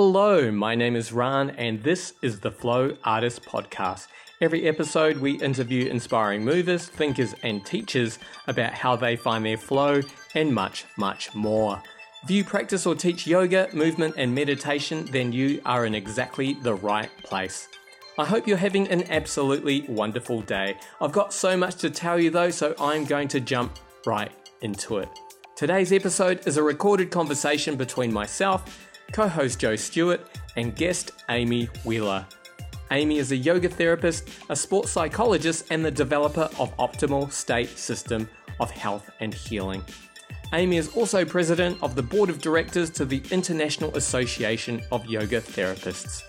Hello, my name is Ran, and this is the Flow Artist Podcast. Every episode, we interview inspiring movers, thinkers, and teachers about how they find their flow and much, much more. If you practice or teach yoga, movement, and meditation, then you are in exactly the right place. I hope you're having an absolutely wonderful day. I've got so much to tell you though, so I'm going to jump right into it. Today's episode is a recorded conversation between myself co host Joe Stewart, and guest Amy Wheeler. Amy is a yoga therapist, a sports psychologist, and the developer of Optimal State System of Health and Healing. Amy is also president of the board of directors to the International Association of Yoga Therapists.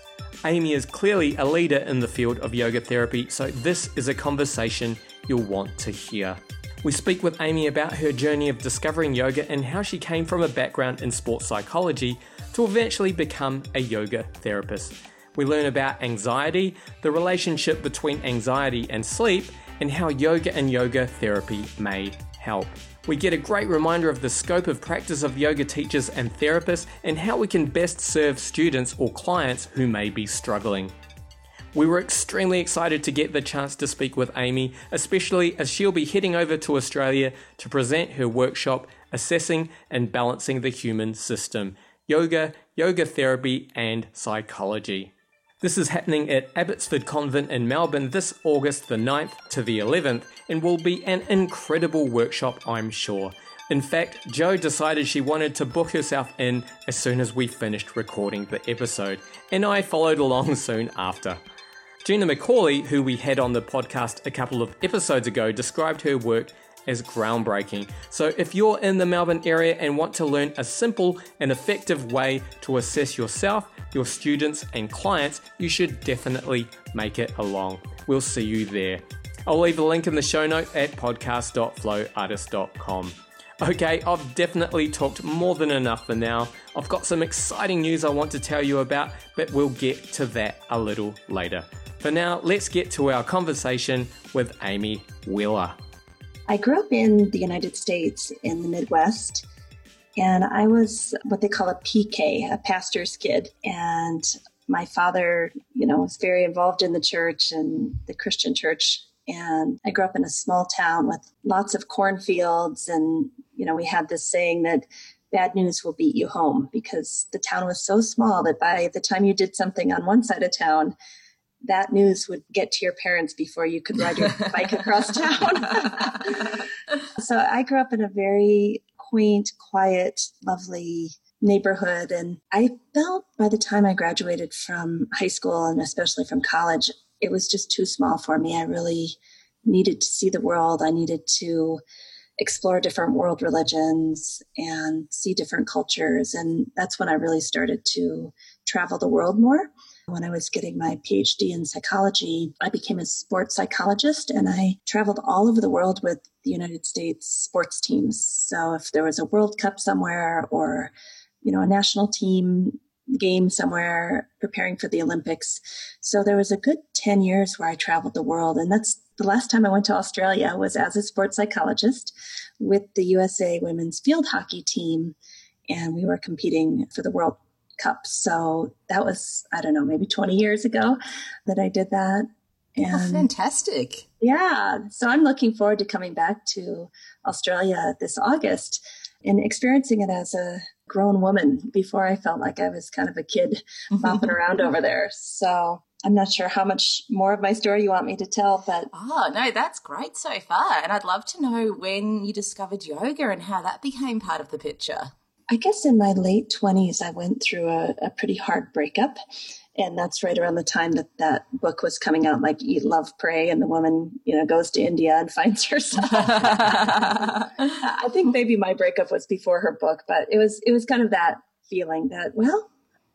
Amy is clearly a leader in the field of yoga therapy, so this is a conversation you'll want to hear. We speak with Amy about her journey of discovering yoga and how she came from a background in sports psychology to eventually become a yoga therapist. We learn about anxiety, the relationship between anxiety and sleep, and how yoga and yoga therapy may help. We get a great reminder of the scope of practice of yoga teachers and therapists and how we can best serve students or clients who may be struggling. We were extremely excited to get the chance to speak with Amy, especially as she'll be heading over to Australia to present her workshop Assessing and Balancing the Human System Yoga, Yoga Therapy, and Psychology. This is happening at Abbotsford Convent in Melbourne this August the 9th to the 11th and will be an incredible workshop, I'm sure. In fact, Joe decided she wanted to book herself in as soon as we finished recording the episode, and I followed along soon after. Gina McCauley, who we had on the podcast a couple of episodes ago, described her work as groundbreaking. So, if you're in the Melbourne area and want to learn a simple and effective way to assess yourself, your students, and clients, you should definitely make it along. We'll see you there. I'll leave a link in the show note at podcast.flowartist.com. Okay, I've definitely talked more than enough for now. I've got some exciting news I want to tell you about, but we'll get to that a little later. For now, let's get to our conversation with Amy Wheeler. I grew up in the United States in the Midwest, and I was what they call a PK, a pastor's kid. And my father, you know, was very involved in the church and the Christian church. And I grew up in a small town with lots of cornfields. And, you know, we had this saying that bad news will beat you home because the town was so small that by the time you did something on one side of town, that news would get to your parents before you could ride your bike across town. so I grew up in a very quaint, quiet, lovely neighborhood. And I felt by the time I graduated from high school and especially from college, it was just too small for me. I really needed to see the world. I needed to explore different world religions and see different cultures. And that's when I really started to travel the world more. When I was getting my PhD in psychology, I became a sports psychologist and I traveled all over the world with the United States sports teams. So if there was a World Cup somewhere or, you know, a national team game somewhere preparing for the Olympics. So there was a good 10 years where I traveled the world. And that's the last time I went to Australia was as a sports psychologist with the USA women's field hockey team. And we were competing for the World Cup. So that was, I don't know, maybe 20 years ago that I did that. Oh, and oh, fantastic. Yeah. So I'm looking forward to coming back to Australia this August and experiencing it as a grown woman. Before I felt like I was kind of a kid bopping around over there. So I'm not sure how much more of my story you want me to tell, but. Oh, no, that's great so far. And I'd love to know when you discovered yoga and how that became part of the picture. I guess in my late 20s, I went through a, a, pretty hard breakup. And that's right around the time that that book was coming out, like Eat, Love, Pray, and the woman, you know, goes to India and finds herself. I think maybe my breakup was before her book, but it was it was kind of that feeling that, well,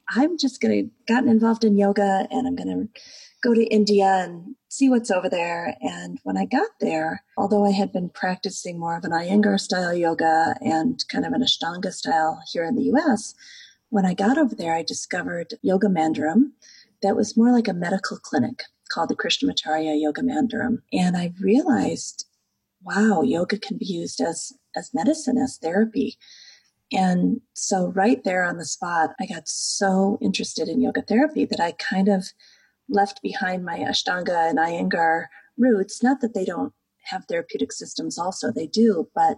I'm just going to gotten involved in yoga and I'm going to go to India and see what's over there. And when I got there, although I had been practicing more of an Iyengar style yoga and kind of an Ashtanga style here in the US, when I got over there, I discovered Yoga Mandiram that was more like a medical clinic called the Krishnamacharya Yoga Mandiram. And I realized, wow, yoga can be used as, as medicine, as therapy. And so, right there on the spot, I got so interested in yoga therapy that I kind of left behind my Ashtanga and Iyengar roots. Not that they don't have therapeutic systems, also, they do, but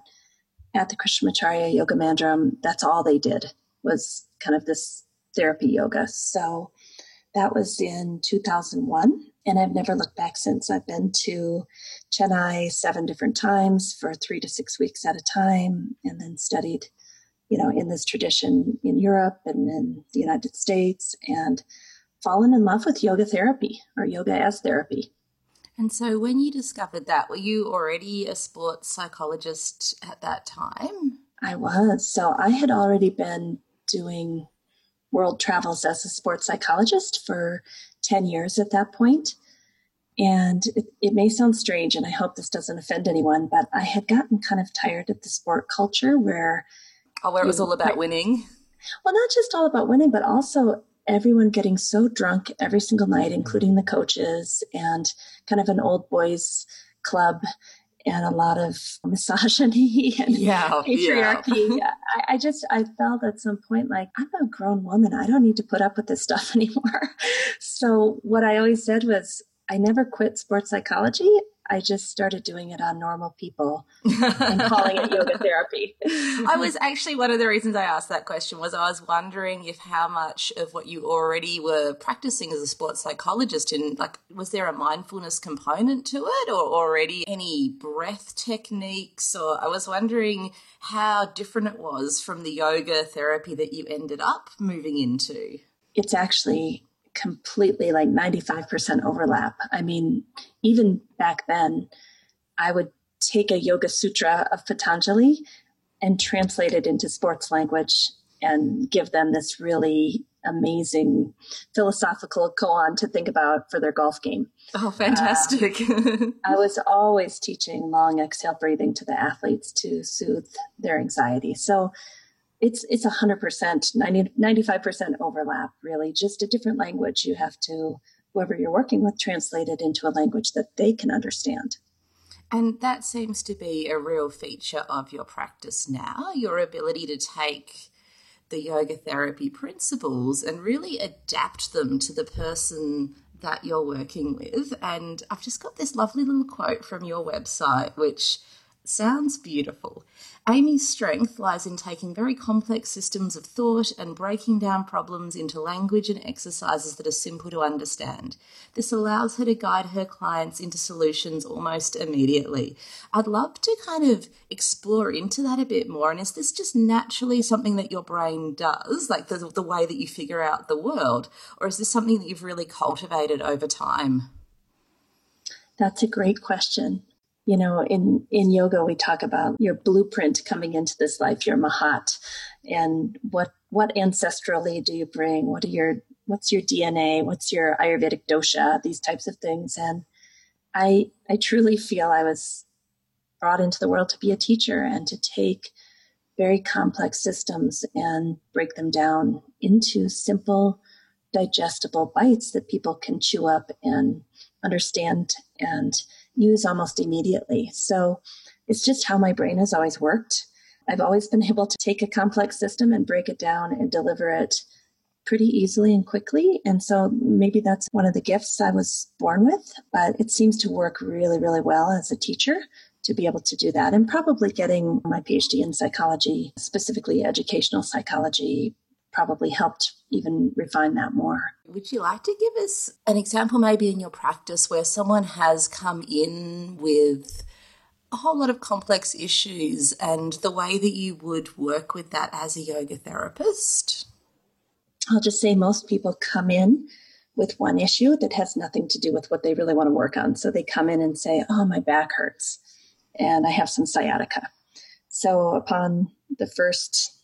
at the Krishnamacharya Yoga Mandiram, that's all they did was kind of this therapy yoga. So that was in 2001. And I've never looked back since. I've been to Chennai seven different times for three to six weeks at a time, and then studied, you know, in this tradition in Europe and in the United States, and fallen in love with yoga therapy or yoga as therapy. And so, when you discovered that, were you already a sports psychologist at that time? I was. So, I had already been doing world travels as a sports psychologist for 10 years at that point. And it, it, may sound strange, and I hope this doesn't offend anyone, but I had gotten kind of tired of the sport culture where. Oh, where it was all about winning? Well, not just all about winning, but also everyone getting so drunk every single night, mm-hmm. including the coaches, and kind of an old boys club and a lot of misogyny and yeah, patriarchy. Yeah. I, I, just I felt at some point like I'm a grown woman. I don't need to put up with this stuff anymore. so what I always said was I never quit sports psychology. I just started doing it on normal people and calling it yoga therapy. I was actually one of the reasons I asked that question was I was wondering if how much of what you already were practicing as a sports psychologist in like was there a mindfulness component to it or already any breath techniques or I was wondering how different it was from the yoga therapy that you ended up moving into. It's actually completely like 95% overlap. I mean, even back then, I would take a Yoga Sutra of Patanjali and translate it into sports language and give them this really amazing philosophical koan to think about for their golf game. Oh, fantastic. Uh, I was always teaching long exhale breathing to the athletes to soothe their anxiety. So it's it's 100% 90, 95% overlap really just a different language. You have to whoever you're working with translate it into a language that they can understand. And that seems to be a real feature of your practice now your ability to take the yoga therapy principles and really adapt them to the person that you're working with. And i've just got this lovely little quote from your website which sounds beautiful Amy's strength lies in taking very complex systems of thought and breaking down problems into language and exercises that are simple to understand. This allows her to guide her clients into solutions almost immediately. I'd love to kind of explore into that a bit more. And is this just naturally something that your brain does, like the, the way that you figure out the world? Or is this something that you've really cultivated over time? That's a great question you know in in yoga we talk about your blueprint coming into this life your mahat. And what what ancestrally do you bring? What are your what's your dna what's your ayurvedic dosha? These types of things. And i i truly feel i was brought into the world to be a teacher and to take very complex systems and break them down into simple digestible bites that people can chew up and understand and use almost immediately. So it's just how my brain has always worked. I've always been able to take a complex system and break it down and deliver it pretty easily and quickly. And so maybe that's one of the gifts I was born with, but it seems to work really, really well as a teacher to be able to do that. And probably getting my PhD in psychology, specifically educational psychology, probably helped even refine that more. Would you like to give us an example, maybe in your practice, where someone has come in with a whole lot of complex issues and the way that you would work with that as a yoga therapist? I'll just say most people come in with one issue that has nothing to do with what they really want to work on. So they come in and say, Oh, my back hurts, and I have some sciatica. So upon the first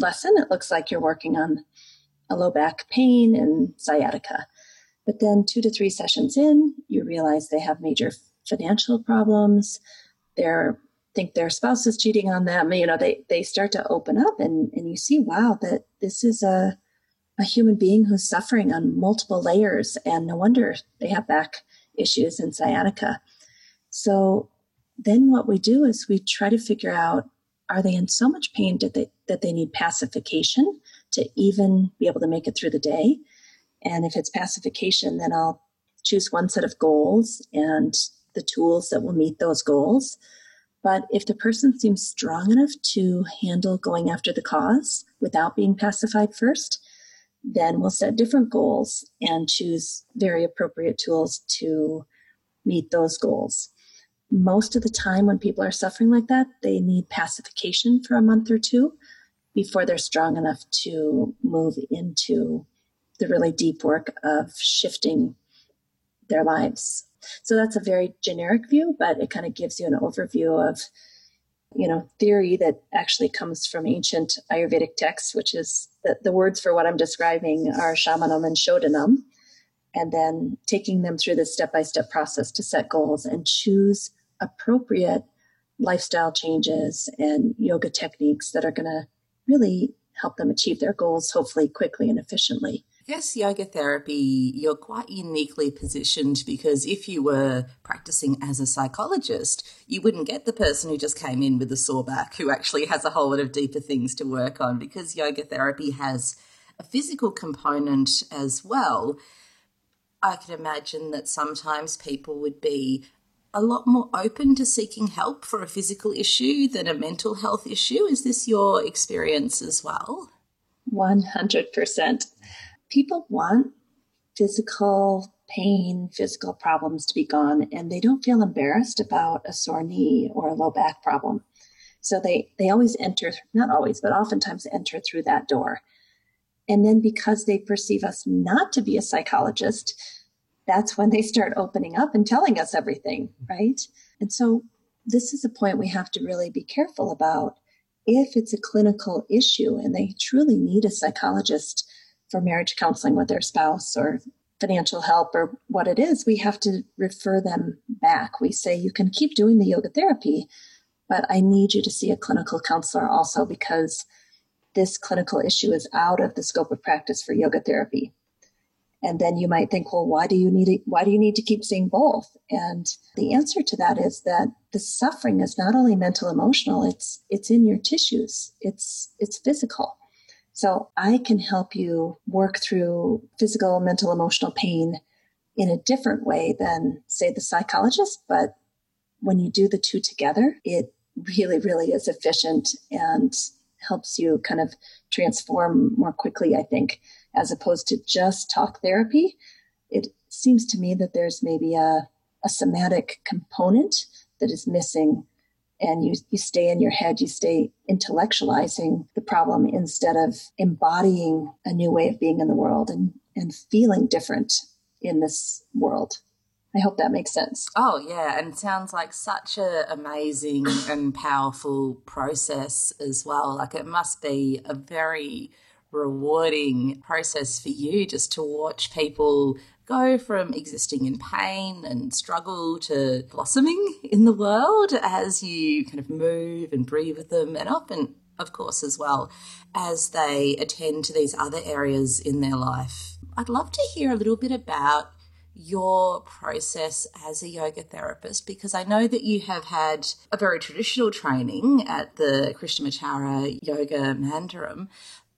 lesson, it looks like you're working on a low back pain and sciatica. But then two to three sessions in, you realize they have major financial problems. They think their spouse is cheating on them. You know, they, they start to open up and, and you see, wow, that this is a, a human being who's suffering on multiple layers. And no wonder they have back issues and sciatica. So then what we do is we try to figure out are they in so much pain that they, that they need pacification to even be able to make it through the day? And if it's pacification, then I'll choose one set of goals and the tools that will meet those goals. But if the person seems strong enough to handle going after the cause without being pacified first, then we'll set different goals and choose very appropriate tools to meet those goals. Most of the time, when people are suffering like that, they need pacification for a month or two before they're strong enough to move into the really deep work of shifting their lives. So that's a very generic view, but it kind of gives you an overview of, you know, theory that actually comes from ancient Ayurvedic texts, which is the, the words for what I'm describing are shamanam and shodhanam, and then taking them through this step by step process to set goals and choose appropriate lifestyle changes and yoga techniques that are going to really help them achieve their goals, hopefully quickly and efficiently Yes, yoga therapy, you're quite uniquely positioned because if you were practicing as a psychologist, you wouldn't get the person who just came in with a sore back who actually has a whole lot of deeper things to work on because yoga therapy has a physical component as well. I can imagine that sometimes people would be a lot more open to seeking help for a physical issue than a mental health issue. Is this your experience as well? 100% people want physical pain, physical problems to be gone, and they don't feel embarrassed about a sore knee or a low back problem. So they, they always enter, not always, but oftentimes enter through that door. And then because they perceive us not to be a psychologist, that's when they start opening up and telling us everything, right? And so this is a point we have to really be careful about. If it's a clinical issue and they truly need a psychologist for marriage counseling with their spouse or financial help or what it is, we have to refer them back. We say, you can keep doing the yoga therapy, but I need you to see a clinical counselor also because this clinical issue is out of the scope of practice for yoga therapy. And then you might think, well, why do you need it? Why do you need to keep seeing both? And the answer to that is that the suffering is not only mental, emotional, it's, it's in your tissues. It's, it's physical. So I can help you work through physical, mental, emotional pain in a different way than, say, the psychologist. But when you do the two together, it really, really is efficient and helps you kind of transform more quickly, I think, as opposed to just talk therapy. It seems to me that there's maybe a, a somatic component that is missing and you, you stay in your head, you stay intellectualizing the problem instead of embodying a new way of being in the world and, and feeling different in this world. I hope that makes sense. Oh, yeah. And sounds like such an amazing and powerful process as well. Like it must be a very rewarding process for you just to watch people go from existing in pain and struggle to blossoming in the world as you kind of move and breathe with them, and often, of course, as well as they attend to these other areas in their life. I'd love to hear a little bit about your process as a yoga therapist because I know that you have had a very traditional training at the Krishnamacharya Yoga Mandiram,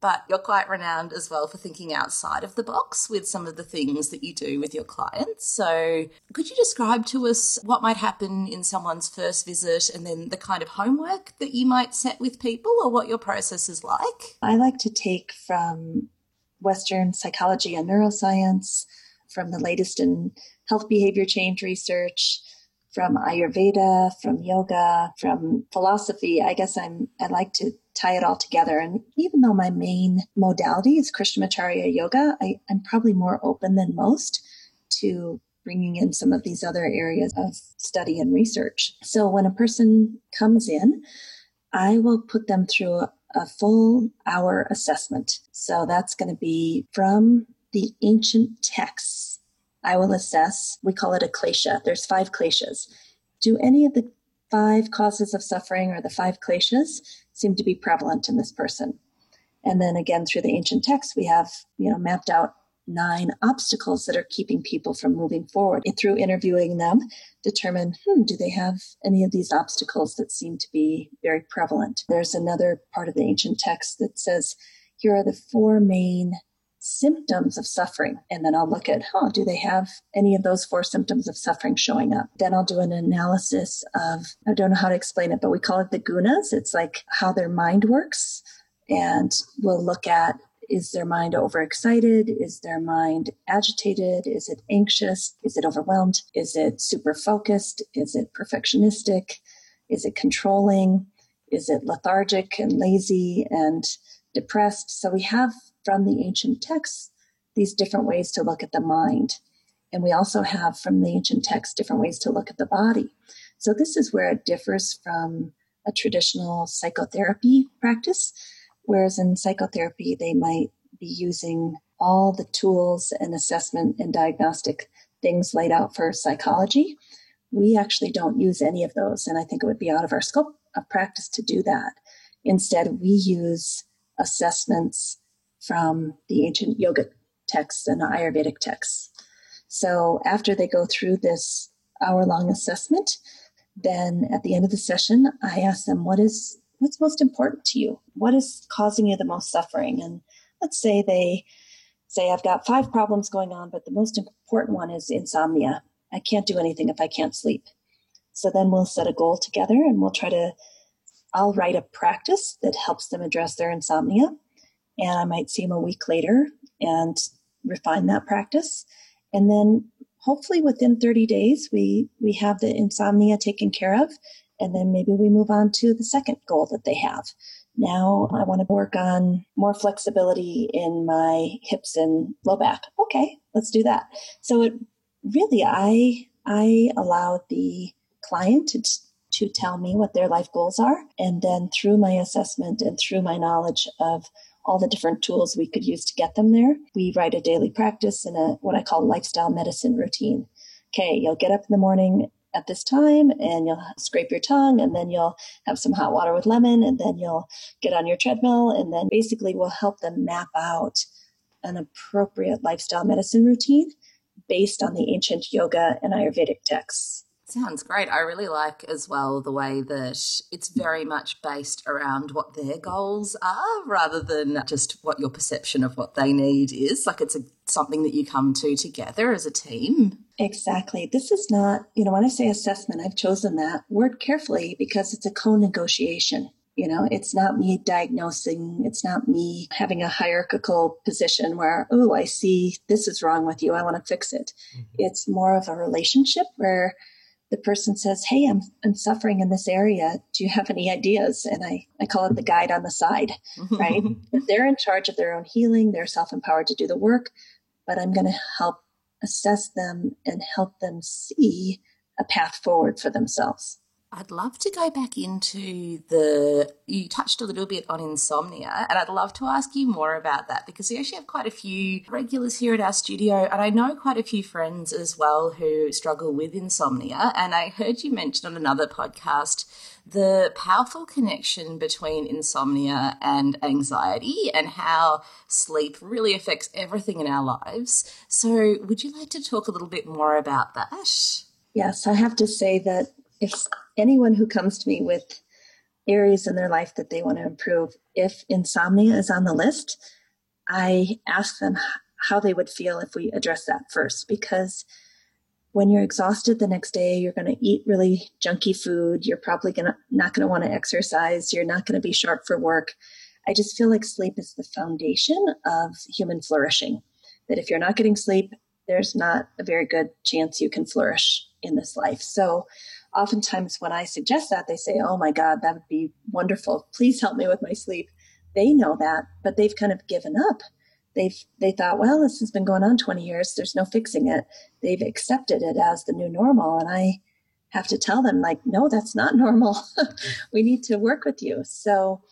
but you're quite renowned as well for thinking outside of the box with some of the things that you do with your clients. So, could you describe to us what might happen in someone's first visit and then the kind of homework that you might set with people or what your process is like? I like to take from Western psychology and neuroscience, from the latest in health behavior change research, from Ayurveda, from yoga, from philosophy. I guess I'm I like to tie it all together. And even though my main modality is Krishnamacharya yoga, I, I'm probably more open than most to bringing in some of these other areas of study and research. So when a person comes in, I will put them through a, a full hour assessment. So that's going to be from the ancient texts. I will assess, we call it a klesha. There's five kleshas. Do any of the five causes of suffering or the five kleshas seem to be prevalent in this person. And then again, through the ancient texts, we have, you know, mapped out nine obstacles that are keeping people from moving forward. And through interviewing them, determine, hmm, do they have any of these obstacles that seem to be very prevalent? There's another part of the ancient text that says, here are the four main symptoms of suffering. And then I'll look at, huh, do they have any of those four symptoms of suffering showing up? Then I'll do an analysis of, I don't know how to explain it, but we call it the gunas. It's like how their mind works. And we'll look at is their mind overexcited? Is their mind agitated? Is it anxious? Is it overwhelmed? Is it super focused? Is it perfectionistic? Is it controlling? Is it lethargic and lazy and depressed? So we have from the ancient texts these different ways to look at the mind. And we also have from the ancient texts different ways to look at the body. So this is where it differs from a traditional psychotherapy practice Whereas in psychotherapy, they might be using all the tools and assessment and diagnostic things laid out for psychology. We actually don't use any of those. And I think it would be out of our scope of practice to do that. Instead, we use assessments from the ancient yoga texts and Ayurvedic texts. So after they go through this hour long assessment, then at the end of the session, I ask them, what is what's most important to you? What is causing you the most suffering? And let's say they say, I've got five problems going on, but the most important one is insomnia. I can't do anything if I can't sleep. So then we'll set a goal together and we'll try to, I'll write a practice that helps them address their insomnia. And I might see them a week later and refine that practice. And then hopefully within 30 days, we, we have the insomnia taken care of and then maybe we move on to the second goal that they have. Now I want to work on more flexibility in my hips and low back. Okay, let's do that. So it really, I, I allow the client to, to tell me what their life goals are. And then through my assessment and through my knowledge of all the different tools we could use to get them there, we write a daily practice and a, what I call lifestyle medicine routine. Okay, you'll get up in the morning at this time and you'll scrape your tongue and then you'll have some hot water with lemon and then you'll get on your treadmill and then basically we'll help them map out an appropriate lifestyle medicine routine based on the ancient yoga and ayurvedic texts Sounds great. I really like as well the way that it's very much based around what their goals are rather than just what your perception of what they need is. Like it's a, something that you come to together as a team. Exactly. This is not, you know, when I say assessment, I've chosen that word carefully because it's a co negotiation. You know, it's not me diagnosing. It's not me having a hierarchical position where, oh, I see this is wrong with you. I want to fix it. Mm-hmm. It's more of a relationship where the person says, Hey, I'm, I'm suffering in this area. Do you have any ideas? And I, I call it the guide on the side, right? they're in charge of their own healing. They're self empowered to do the work, but I'm going to help assess them and help them see a path forward for themselves. I'd love to go back into the. You touched a little bit on insomnia, and I'd love to ask you more about that because we actually have quite a few regulars here at our studio, and I know quite a few friends as well who struggle with insomnia. And I heard you mention on another podcast the powerful connection between insomnia and anxiety and how sleep really affects everything in our lives. So, would you like to talk a little bit more about that? Yes, I have to say that if anyone who comes to me with areas in their life that they want to improve, if insomnia is on the list, I ask them how they would feel if we address that first. Because when you're exhausted the next day, you're going to eat really junky food. You're probably gonna, not going to want to exercise. You're not going to be sharp for work. I just feel like sleep is the foundation of human flourishing. That if you're not getting sleep, there's not a very good chance you can flourish in this life. So oftentimes when I suggest that, they say, Oh my God, that would be wonderful. Please help me with my sleep. They know that, but they've kind of given up. They've, they thought, well, this has been going on 20 years. There's no fixing it. They've accepted it as the new normal. And I have to tell them like, no, that's not normal. we need to work with you. So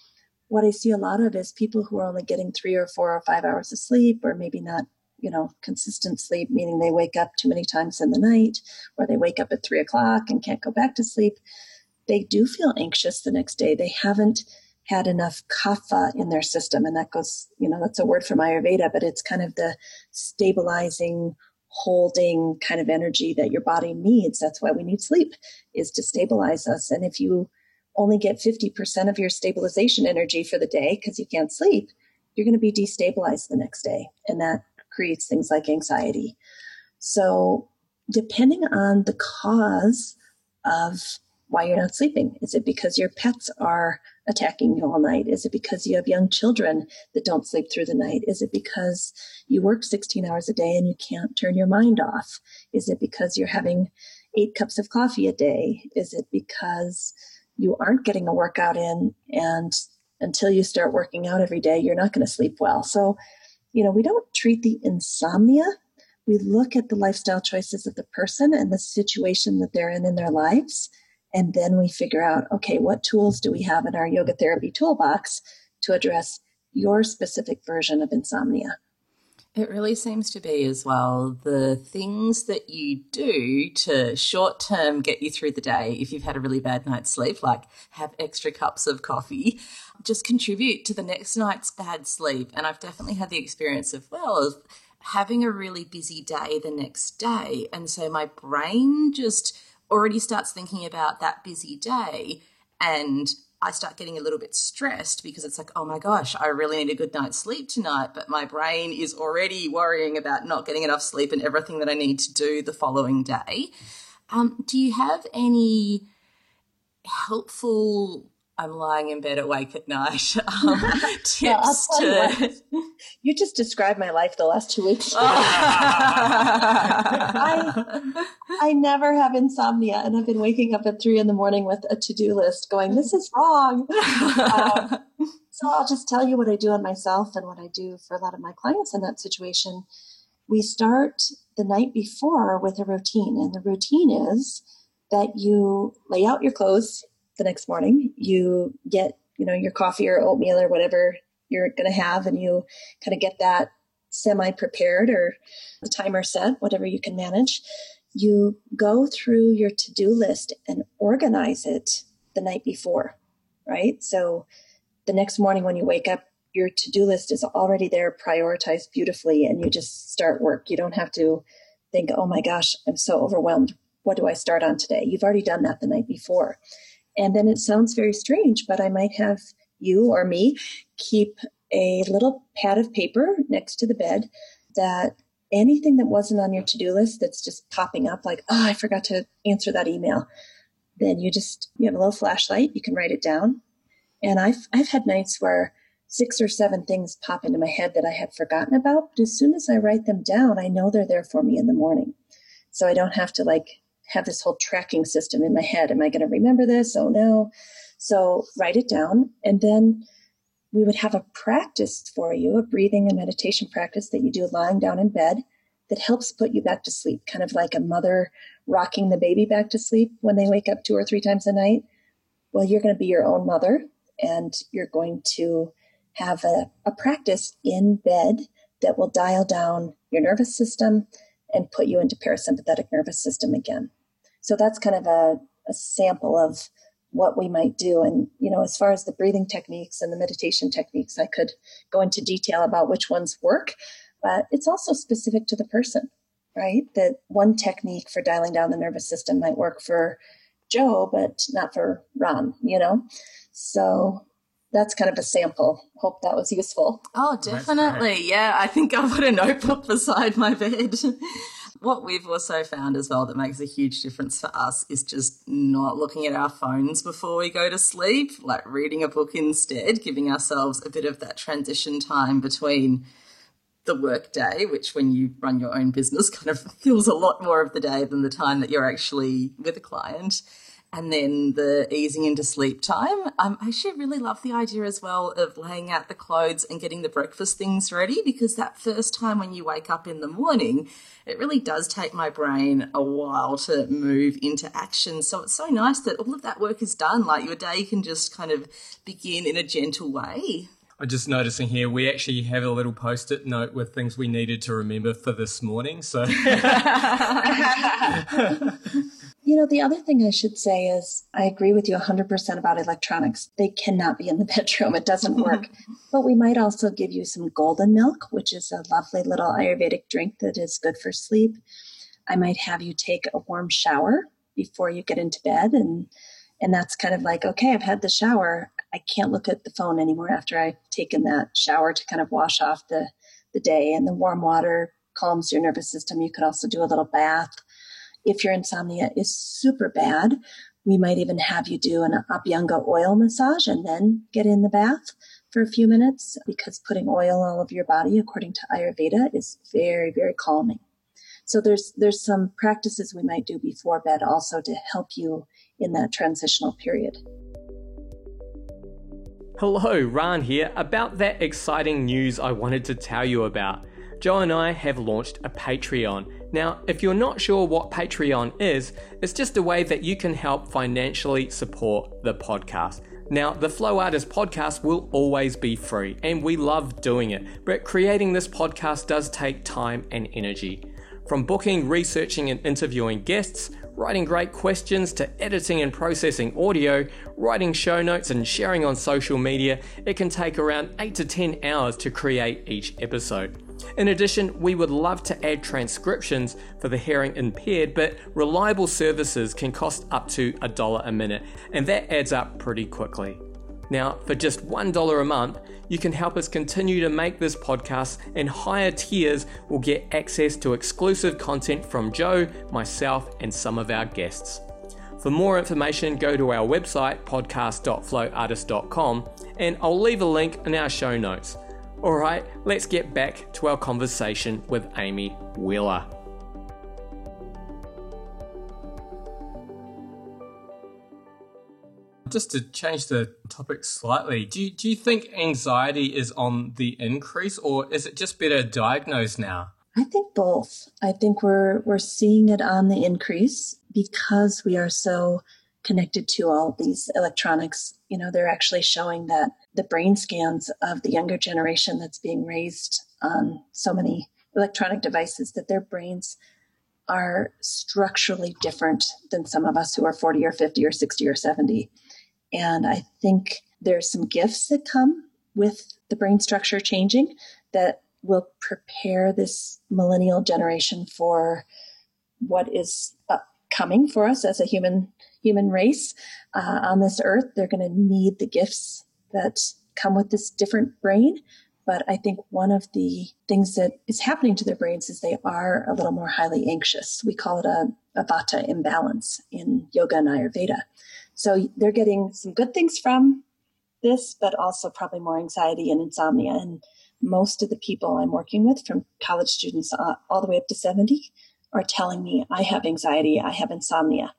what I see a lot of is people who are only getting three or four or five hours of sleep, or maybe not you know, consistent sleep, meaning they wake up too many times in the night, or they wake up at three o'clock and can't go back to sleep, they do feel anxious the next day. They haven't had enough kapha in their system. And that goes, you know, that's a word from Ayurveda, but it's kind of the stabilizing, holding kind of energy that your body needs. That's why we need sleep is to stabilize us. And if you only get 50% of your stabilization energy for the day because you can't sleep, you're going to be destabilized the next day. And that creates things like anxiety. So depending on the cause of why you're not sleeping, is it because your pets are attacking you all night? Is it because you have young children that don't sleep through the night? Is it because you work 16 hours a day and you can't turn your mind off? Is it because you're having eight cups of coffee a day? Is it because you aren't getting a workout in and until you start working out every day, you're not going to sleep well. So, you know, we don't treat the insomnia. We look at the lifestyle choices of the person and the situation that they're in in their lives and then we figure out, okay, what tools do we have in our yoga therapy toolbox to address your specific version of insomnia? It really seems to be as well the things that you do to short term get you through the day if you've had a really bad night's sleep, like have extra cups of coffee, just contribute to the next night's bad sleep. And I've definitely had the experience of, well, of having a really busy day the next day. And so my brain just already starts thinking about that busy day and I start getting a little bit stressed because it's like, oh my gosh, I really need a good night's sleep tonight. But my brain is already worrying about not getting enough sleep and everything that I need to do the following day. Um, do you have any helpful I'm lying in bed awake at night. Um, tips to. You, you, just described my life the last two weeks. I, I never have insomnia, and I've been waking up at three in the morning with a to do list going, This is wrong. Um, so I'll just tell you what I do on myself and what I do for a lot of my clients in that situation. We start the night before with a routine, and the routine is that you lay out your clothes the next morning. You get, you know, your coffee or oatmeal or whatever you're going to have, and you kind of get that semi prepared or the timer set, whatever you can manage. You go through your to do list and organize it the night before, right? So the next morning when you wake up, your to do list is already there, prioritized beautifully, and you just start work. You don't have to think, oh my gosh, I'm so overwhelmed. What do I start on today? You've already done that the night before. And then it sounds very strange, but I might have you or me keep a little pad of paper next to the bed that anything that wasn't on your to do list that's just popping up, like, oh, I forgot to answer that email, then you just, you have a little flashlight, you can write it down. And I've, I've had nights where six or seven things pop into my head that I had forgotten about. But as soon as I write them down, I know they're there for me in the morning. So I don't have to like have this whole tracking system in my head. Am I going to remember this? Oh no. So write it down. And then we would have a practice for you, a breathing and meditation practice that you do lying down in bed that helps put you back to sleep, kind of like a mother rocking the baby back to sleep when they wake up two or three times a night. Well, you're going to be your own mother and you're going to have a, a practice in bed that will dial down your nervous system and put you into parasympathetic nervous system again. So that's kind of a, a sample of what we might do. And, you know, as far as the breathing techniques and the meditation techniques, I could go into detail about which ones work, but it's also specific to the person, right? That one technique for dialing down the nervous system might work for Joe, but not for Ron, you know? So that's kind of a sample. Hope that was useful. Oh, definitely. Yeah, I think I'll put a notebook beside my bed. What we've also found as well that makes a huge difference for us is just not looking at our phones before we go to sleep, like reading a book instead, giving ourselves a bit of that transition time between the work day, which when you run your own business kind of feels a lot more of the day than the time that you're actually with a client and then the easing into sleep time. Um, I actually really love the idea as well of laying out the clothes and getting the breakfast things ready because that first time when you wake up in the morning, it really does take my brain a while to move into action. So it's so nice that all of that work is done. Like your day can just kind of begin in a gentle way. I'm just noticing here we actually have a little post-it note with things we needed to remember for this morning. So You know, the other thing I should say is I agree with you 100% about electronics. They cannot be in the bedroom, it doesn't mm-hmm. work. but we might also give you some golden milk, which is a lovely little Ayurvedic drink that is good for sleep. I might have you take a warm shower before you get into bed and and that's kind of like okay i've had the shower i can't look at the phone anymore after i've taken that shower to kind of wash off the the day and the warm water calms your nervous system you could also do a little bath if your insomnia is super bad we might even have you do an abhyanga oil massage and then get in the bath for a few minutes because putting oil all over your body according to ayurveda is very very calming so there's there's some practices we might do before bed also to help you in that transitional period. Hello, Ran here. About that exciting news I wanted to tell you about. Joe and I have launched a Patreon. Now, if you're not sure what Patreon is, it's just a way that you can help financially support the podcast. Now, the Flow Artist podcast will always be free, and we love doing it, but creating this podcast does take time and energy. From booking, researching, and interviewing guests, writing great questions, to editing and processing audio, writing show notes, and sharing on social media, it can take around 8 to 10 hours to create each episode. In addition, we would love to add transcriptions for the hearing impaired, but reliable services can cost up to a dollar a minute, and that adds up pretty quickly. Now, for just $1 a month, you can help us continue to make this podcast, and higher tiers will get access to exclusive content from Joe, myself, and some of our guests. For more information, go to our website, podcast.flowartist.com, and I'll leave a link in our show notes. All right, let's get back to our conversation with Amy Wheeler. Just to change the topic slightly, do you, do you think anxiety is on the increase or is it just better diagnosed now? I think both. I think we're we're seeing it on the increase because we are so connected to all these electronics. You know, they're actually showing that the brain scans of the younger generation that's being raised on so many electronic devices that their brains are structurally different than some of us who are 40 or 50 or 60 or 70. And I think there's some gifts that come with the brain structure changing that will prepare this millennial generation for what is coming for us as a human human race uh, on this earth. They're going to need the gifts that come with this different brain. But I think one of the things that is happening to their brains is they are a little more highly anxious. We call it a, a vata imbalance in yoga and Ayurveda. So they're getting some good things from this, but also probably more anxiety and insomnia. And most of the people I'm working with, from college students all the way up to 70, are telling me, I have anxiety, I have insomnia.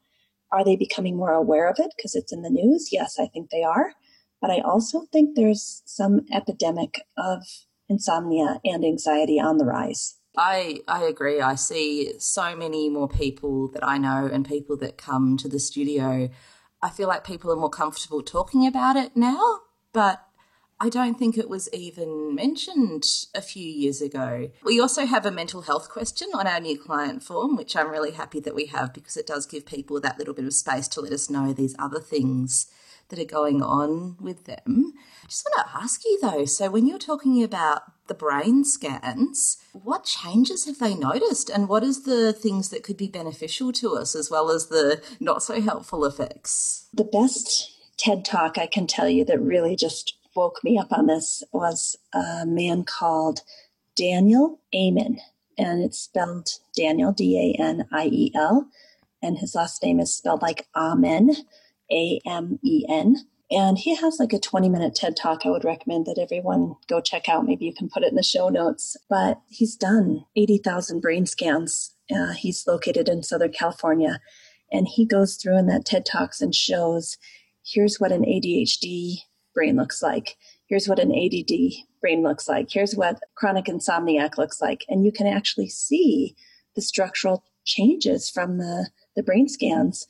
Are they becoming more aware of it because it's in the news? Yes, I think they are. But I also think there's some epidemic of insomnia and anxiety on the rise. I, I agree. I see so many more people that I know and people that come to the studio I feel like people are more comfortable talking about it now, but I don't think it was even mentioned a few years ago. We also have a mental health question on our new client form, which I'm really happy that we have because it does give people that little bit of space to let us know these other things that are going on with them. I just want to ask you though so, when you're talking about the brain scans, what changes have they noticed and what is the things that could be beneficial to us as well as the not so helpful effects? The best TED talk I can tell you that really just woke me up on this was a man called Daniel Amen, and it's spelled Daniel, D A N I E L, and his last name is spelled like Amen, A M E N. And he has like a 20 minute TED talk I would recommend that everyone go check out. Maybe you can put it in the show notes. But he's done 80,000 brain scans. Uh, he's located in Southern California. And he goes through in that TED Talks and shows here's what an ADHD brain looks like. Here's what an ADD brain looks like. Here's what chronic insomniac looks like. And you can actually see the structural changes from the, the brain scans.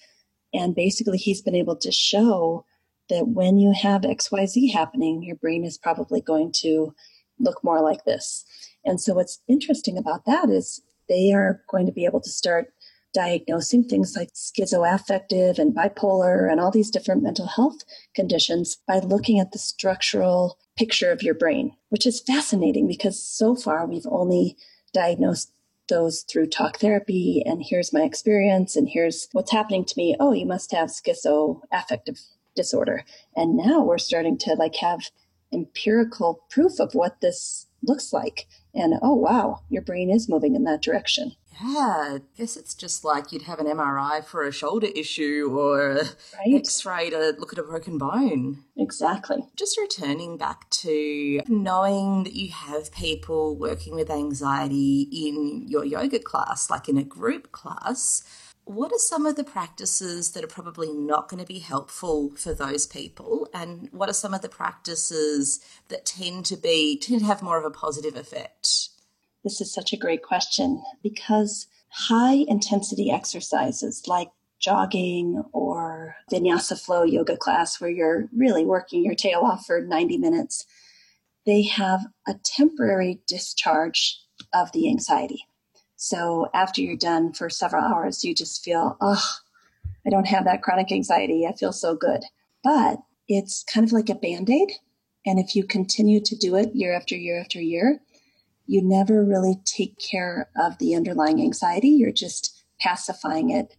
And basically, he's been able to show that when you have XYZ happening, your brain is probably going to look more like this. And so, what's interesting about that is they are going to be able to start diagnosing things like schizoaffective and bipolar and all these different mental health conditions by looking at the structural picture of your brain, which is fascinating because so far we've only diagnosed those through talk therapy and here's my experience and here's what's happening to me. Oh, you must have schizoaffective disorder. And now we're starting to like have empirical proof of what this looks like. And oh, wow, your brain is moving in that direction. Yeah, I guess it's just like you'd have an MRI for a shoulder issue or an right? x ray to look at a broken bone. Exactly. Just returning back to knowing that you have people working with anxiety in your yoga class, like in a group class. What are some of the practices that are probably not going to be helpful for those people? And what are some of the practices that tend to be tend to have more of a positive effect? This is such a great question because high intensity exercises like jogging or vinyasa flow yoga class where you're really working your tail off for 90 minutes, they have a temporary discharge of the anxiety. So after you're done for several hours, you just feel, oh, I don't have that chronic anxiety. I feel so good. But it's kind of like a band aid. And if you continue to do it year after year after year, you never really take care of the underlying anxiety. You're just pacifying it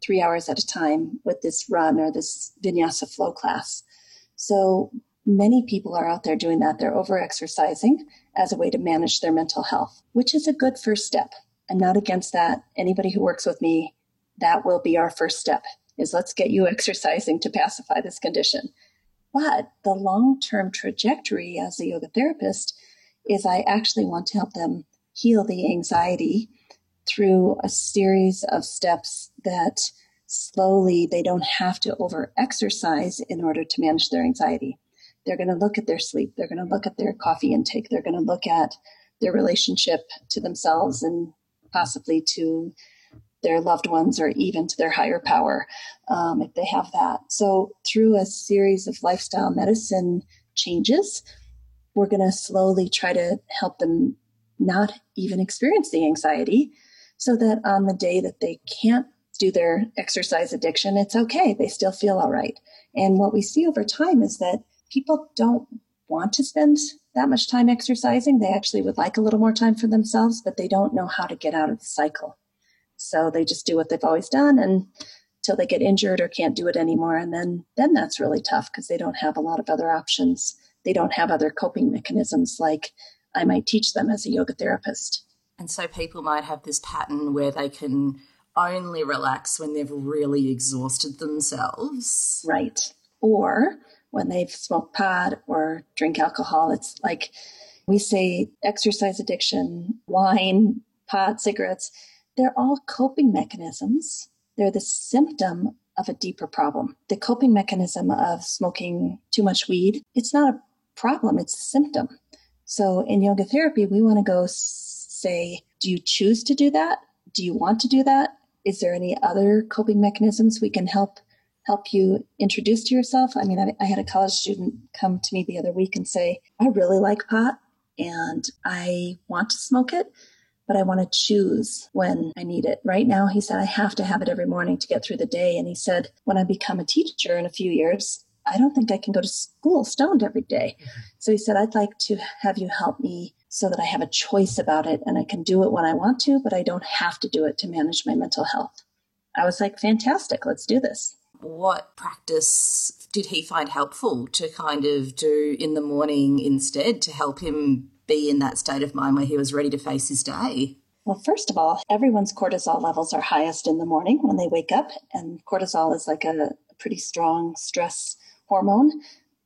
three hours at a time with this run or this vinyasa flow class. So many people are out there doing that. They're over exercising as a way to manage their mental health, which is a good first step. I'm not against that. Anybody who works with me, that will be our first step is let's get you exercising to pacify this condition. But the long term trajectory as a yoga therapist is I actually want to help them heal the anxiety through a series of steps that slowly they don't have to over exercise in order to manage their anxiety. They're going to look at their sleep. They're going to look at their coffee intake. They're going to look at their relationship to themselves and possibly to their loved ones or even to their higher power um, if they have that. So, through a series of lifestyle medicine changes, we're going to slowly try to help them not even experience the anxiety so that on the day that they can't do their exercise addiction, it's okay. They still feel all right. And what we see over time is that people don't want to spend that much time exercising. They actually would like a little more time for themselves, but they don't know how to get out of the cycle. So they just do what they've always done and until they get injured or can't do it anymore. And then, then that's really tough because they don't have a lot of other options they don't have other coping mechanisms like I might teach them as a yoga therapist. And so people might have this pattern where they can only relax when they've really exhausted themselves. Right. Or when they've smoked pot or drink alcohol. It's like we say exercise addiction, wine, pot, cigarettes, they're all coping mechanisms. They're the symptom of a deeper problem. The coping mechanism of smoking too much weed, it's not a problem, it's a symptom. So in yoga therapy, we want to go say, do you choose to do that? Do you want to do that? Is there any other coping mechanisms we can help help you introduce to yourself? I mean, I, I had a college student come to me the other week and say, I really like pot and I want to smoke it, but I want to choose when I need it. Right now, he said, I have to have it every morning to get through the day. And he said, when I become a teacher in a few years, I don't think I can go to school stoned every day. Mm-hmm. So he said, I'd like to have you help me so that I have a choice about it and I can do it when I want to, but I don't have to do it to manage my mental health. I was like, fantastic, let's do this. What practice did he find helpful to kind of do in the morning instead to help him be in that state of mind where he was ready to face his day? Well, first of all, everyone's cortisol levels are highest in the morning when they wake up, and cortisol is like a pretty strong stress hormone.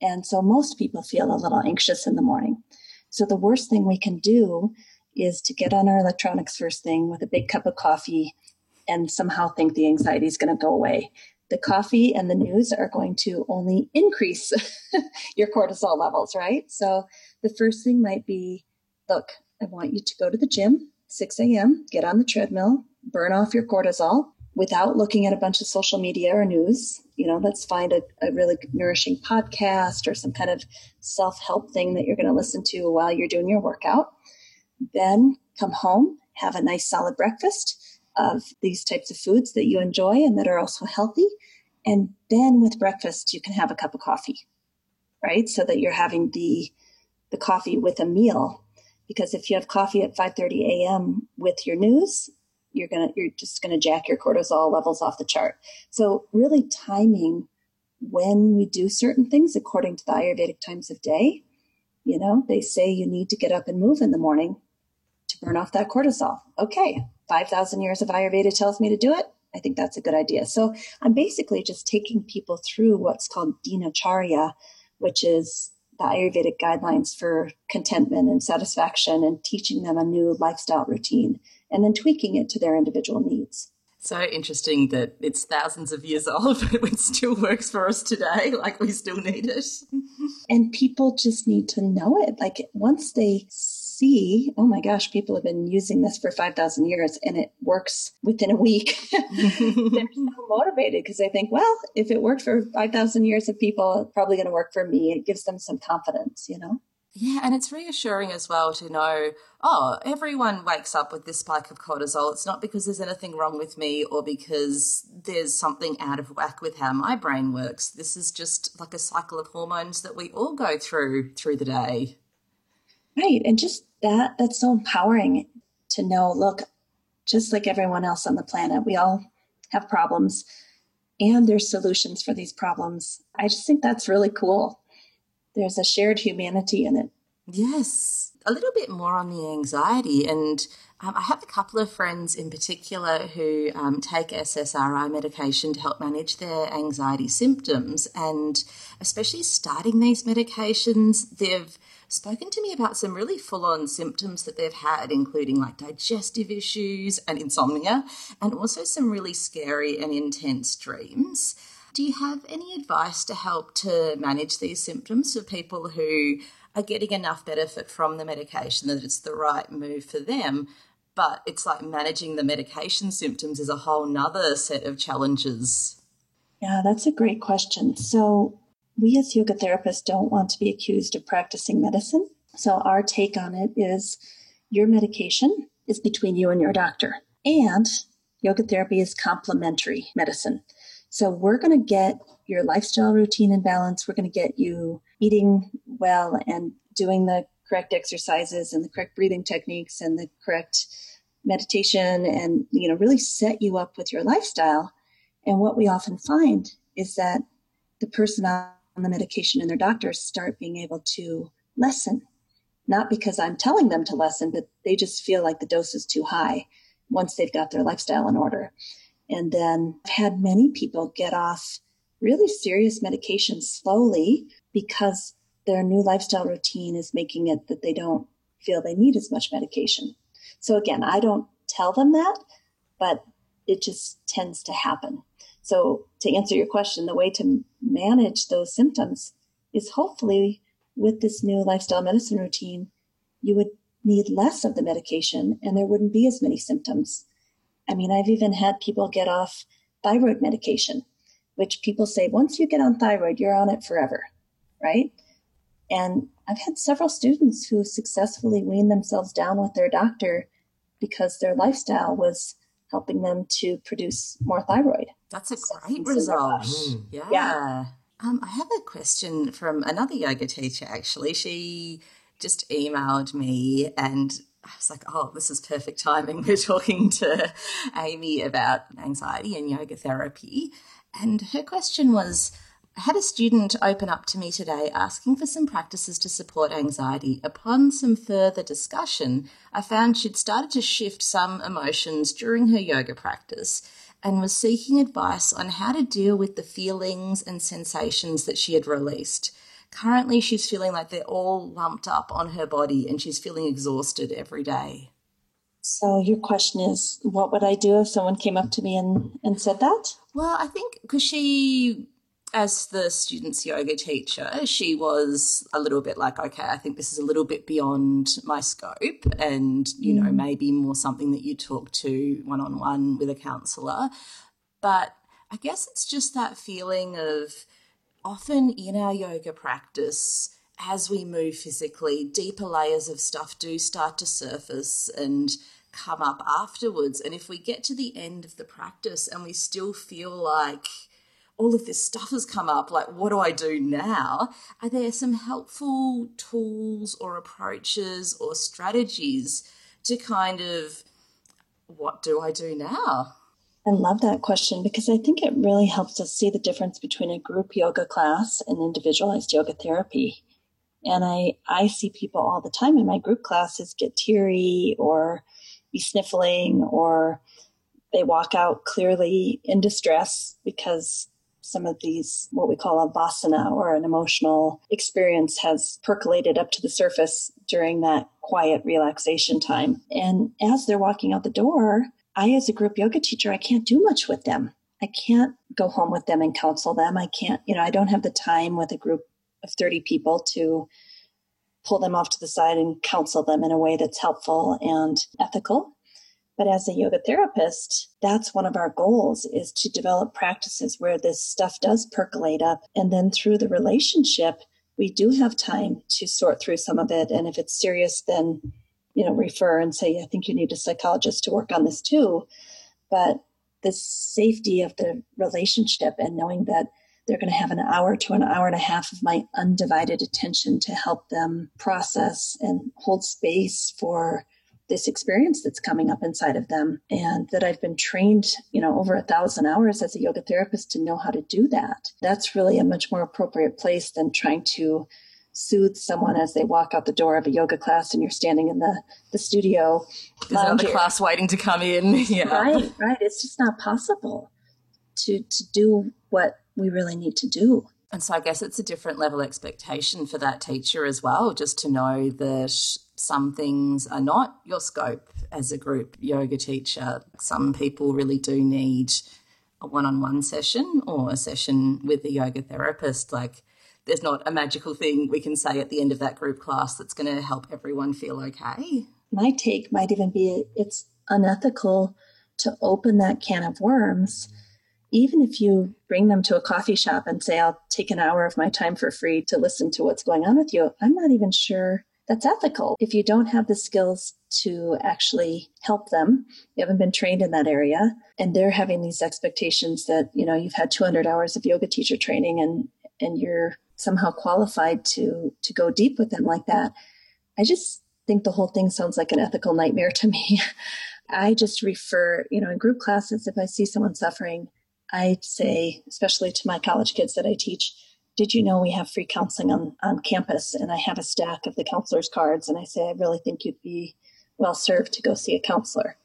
And so most people feel a little anxious in the morning. So the worst thing we can do is to get on our electronics first thing with a big cup of coffee and somehow think the anxiety is going to go away. The coffee and the news are going to only increase your cortisol levels, right? So the first thing might be look, I want you to go to the gym, 6 a.m., get on the treadmill, burn off your cortisol, without looking at a bunch of social media or news. You know, let's find a, a really nourishing podcast or some kind of self help thing that you're going to listen to while you're doing your workout. Then come home, have a nice solid breakfast, of these types of foods that you enjoy and that are also healthy. And then with breakfast, you can have a cup of coffee, right? So that you're having the, the coffee with a meal. Because if you have coffee at 5:30 a.m. with your news, you're gonna you're just gonna jack your cortisol levels off the chart. So really timing when we do certain things according to the Ayurvedic times of day. You know, they say you need to get up and move in the morning to burn off that cortisol. Okay, 5,000 years of Ayurveda tells me to do it. I think that's a good idea. So I'm basically just taking people through what's called Dinacharya, which is the Ayurvedic guidelines for contentment and satisfaction and teaching them a new lifestyle routine and then tweaking it to their individual needs. So interesting that it's thousands of years old, but it still works for us today. Like we still need it. and people just need to know it. Like once they see, oh my gosh, people have been using this for 5,000 years and it works within a week, they're so motivated because they think, well, if it worked for 5,000 years of people, it's probably going to work for me. It gives them some confidence, you know? Yeah, and it's reassuring as well to know, oh, everyone wakes up with this spike of cortisol. It's not because there's anything wrong with me or because there's something out of whack with how my brain works. This is just like a cycle of hormones that we all go through through the day. Right. And just that that's so empowering to know, look, just like everyone else on the planet, we all have problems and there's solutions for these problems. I just think that's really cool there's a shared humanity in it. Yes. A little bit more on the anxiety. And um, I have a couple of friends in particular who um, take SSRI medication to help manage their anxiety symptoms. And especially starting these medications, they've spoken to me about some really full on symptoms that they've had, including like digestive issues and insomnia, and also some really scary and intense dreams. Do you have any advice to help to manage these symptoms for people who are getting enough benefit from the medication that it's the right move for them? But it's like managing the medication symptoms is a whole nother set of challenges. Yeah, that's a great question. So, we as yoga therapists don't want to be accused of practicing medicine. So, our take on it is your medication is between you and your doctor, and yoga therapy is complementary medicine. So we're going to get your lifestyle routine in balance. We're going to get you eating well and doing the correct exercises and the correct breathing techniques and the correct meditation and you know really set you up with your lifestyle. And what we often find is that the person on the medication and their doctors start being able to lessen, not because I'm telling them to lessen, but they just feel like the dose is too high once they've got their lifestyle in order. And then I've had many people get off really serious medication slowly because their new lifestyle routine is making it that they don't feel they need as much medication. So again, I don't tell them that, but it just tends to happen. So to answer your question, the way to manage those symptoms is hopefully with this new lifestyle medicine routine, you would need less of the medication and there wouldn't be as many symptoms. I mean, I've even had people get off thyroid medication, which people say once you get on thyroid, you're on it forever, right? And I've had several students who successfully weaned themselves down with their doctor because their lifestyle was helping them to produce more thyroid. That's a great result. Mm. Yeah. yeah. Um, I have a question from another yoga teacher, actually. She just emailed me and I was like, oh, this is perfect timing. We're talking to Amy about anxiety and yoga therapy. And her question was I had a student open up to me today asking for some practices to support anxiety. Upon some further discussion, I found she'd started to shift some emotions during her yoga practice and was seeking advice on how to deal with the feelings and sensations that she had released. Currently, she's feeling like they're all lumped up on her body and she's feeling exhausted every day. So, your question is what would I do if someone came up to me and, and said that? Well, I think because she, as the student's yoga teacher, she was a little bit like, okay, I think this is a little bit beyond my scope and, you mm. know, maybe more something that you talk to one on one with a counselor. But I guess it's just that feeling of, often in our yoga practice, as we move physically, deeper layers of stuff do start to surface, and come up afterwards. And if we get to the end of the practice and we still feel like all of this stuff has come up, like, what do I do now? Are there some helpful tools or approaches or strategies to kind of, what do I do now? I love that question because I think it really helps us see the difference between a group yoga class and individualized yoga therapy. And I, I see people all the time in my group classes get teary or be sniffling or they walk out clearly in distress because some of these, what we call a vasana or an emotional experience has percolated up to the surface during that quiet relaxation time. And as they're walking out the door, I, as a group yoga teacher, I can't do much with them. I can't go home with them and counsel them. I can't, you know, I don't have the time with a group of 30 people to pull them off to the side and counsel them in a way that's helpful and ethical. But as a yoga therapist, that's one of our goals is to develop practices where this stuff does percolate up. And then through the relationship, we do have time to sort through some of it. And if it's serious, then, you know, refer and say, I think you need a psychologist to work on this too. But the safety of the relationship and knowing that they're going to have an hour to an hour and a half of my undivided attention to help them process and hold space for this experience that's coming up inside of them and that I've been trained, you know, over a thousand hours as a yoga therapist to know how to do that. That's really a much more appropriate place than trying to soothe someone as they walk out the door of a yoga class and you're standing in the, the studio. There's another class waiting to come in. Yeah. Right, right. It's just not possible to to do what we really need to do. And so I guess it's a different level expectation for that teacher as well, just to know that some things are not your scope as a group yoga teacher. Some people really do need a one on one session or a session with a yoga therapist. Like, there's not a magical thing we can say at the end of that group class that's going to help everyone feel okay. My take might even be it's unethical to open that can of worms even if you bring them to a coffee shop and say, I'll take an hour of my time for free to listen to what's going on with you, I'm not even sure that's ethical. If you don't have the skills to actually help them, you haven't been trained in that area, and they're having these expectations that, you know, you've had 200 hours of yoga teacher training and, and you're somehow qualified to, to go deep with them like that. I just think the whole thing sounds like an ethical nightmare to me. I just refer, you know, in group classes, if I see someone suffering, I say, especially to my college kids that I teach, did you know we have free counseling on, on campus? And I have a stack of the counselor's cards. And I say, I really think you'd be well served to go see a counselor.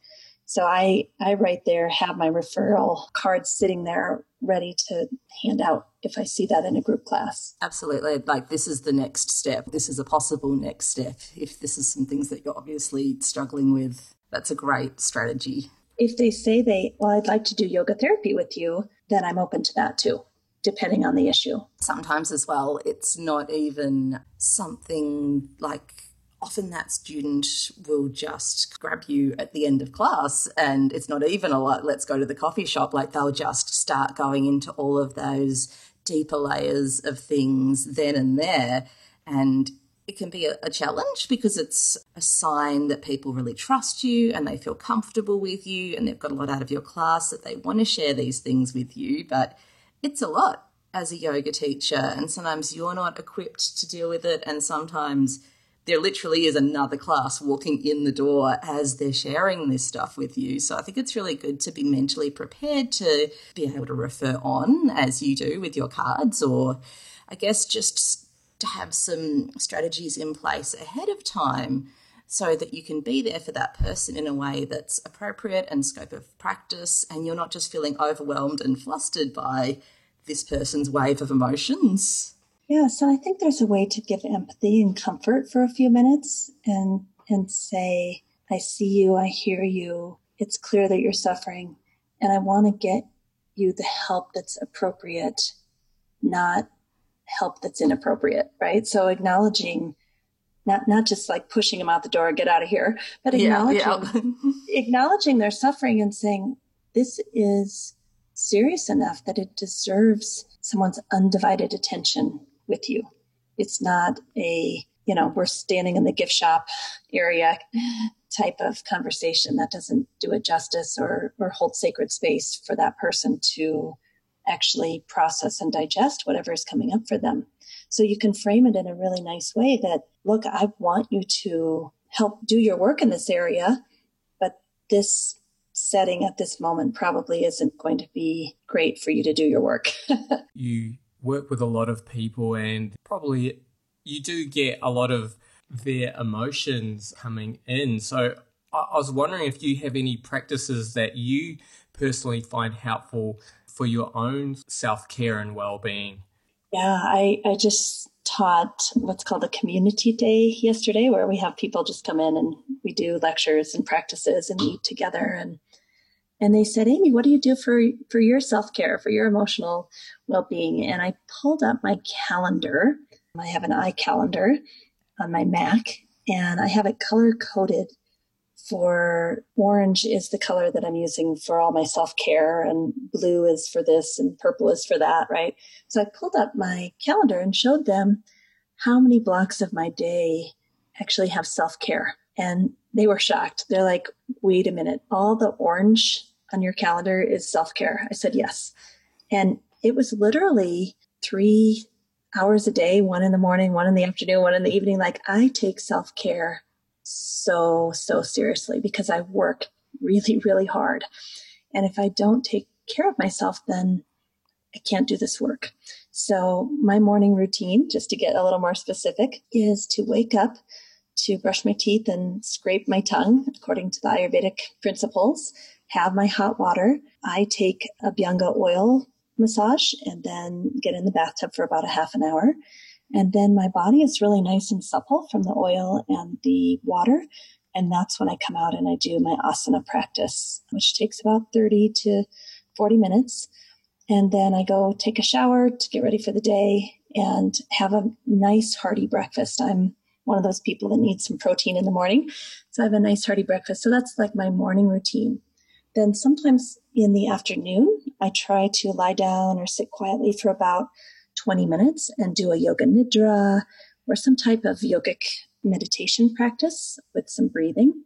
So I, I right there have my referral cards sitting there ready to hand out if I see that in a group class. Absolutely. Like this is the next step. This is a possible next step. If this is some things that you're obviously struggling with, that's a great strategy. If they say they, well, I'd like to do yoga therapy with you, then I'm open to that too depending on the issue. Sometimes as well, it's not even something like often that student will just grab you at the end of class and it's not even a lot let's go to the coffee shop. Like they'll just start going into all of those deeper layers of things then and there. And it can be a, a, challenge because it's a sign that people really trust you and they feel comfortable with you and they've got a lot out of your class that they want to share these things with you. But it's a lot as a yoga teacher, and sometimes you're not equipped to deal with it, and sometimes there literally is another class walking in the door as they're sharing this stuff with you. So I think it's really good to be mentally prepared to be able to refer on as you do with your cards, or I guess just to have some strategies in place ahead of time so that you can be there for that person in a way that's appropriate and scope of practice, and you're not just feeling overwhelmed and flustered by this person's wave of emotions. Yeah, so I think there's a way to give empathy and comfort for a few minutes and and say, I see you, I hear you. It's clear that you're suffering and I want to get you the help that's appropriate, not help that's inappropriate, right? So acknowledging not not just like pushing them out the door, get out of here, but acknowledging yeah, yeah. acknowledging their suffering and saying, This is serious enough that it deserves someone's undivided attention with you. It's not a, you know, we're standing in the gift shop area type of conversation that doesn't do it justice or, or hold sacred space for that person to actually process and digest whatever is coming up for them. So you can frame it in a really nice way that, look, I want you to help do your work in this area, but this setting at this moment probably isn't going to be great for you to do your work. you work with a lot of people and probably you do get a lot of their emotions coming in. So I was wondering if you have any practices that you personally find helpful for your own self care and well being. Yeah, I, I just taught what's called a community day yesterday, where we have people just come in and we do lectures and practices and eat together. And and they said, Amy, what do you do for for your self care, for your emotional well being? And I pulled up my calendar. I have an iCalendar on my Mac, and I have it color coded for orange is the color that I'm using for all my self care, and blue is for this, and purple is for that, right? So I pulled up my calendar and showed them how many blocks of my day actually have self care. And they were shocked. They're like, wait a minute, all the orange on your calendar is self care. I said, yes. And it was literally three hours a day, one in the morning, one in the afternoon, one in the evening. Like I take self care so, so seriously because I work really, really hard. And if I don't take care of myself, then I can't do this work. So my morning routine, just to get a little more specific, is to wake up, to brush my teeth and scrape my tongue according to the Ayurvedic principles, have my hot water. I take Abhyanga oil massage and then get in the bathtub for about a half an hour. And then my body is really nice and supple from the oil and the water. And that's when I come out and I do my asana practice, which takes about 30 to 40 minutes. And then I go take a shower to get ready for the day and have a nice hearty breakfast. I'm one of those people that needs some protein in the morning. So I have a nice hearty breakfast. So that's like my morning routine. Then sometimes in the afternoon, I try to lie down or sit quietly for about 20 minutes and do a yoga nidra or some type of yogic meditation practice with some breathing.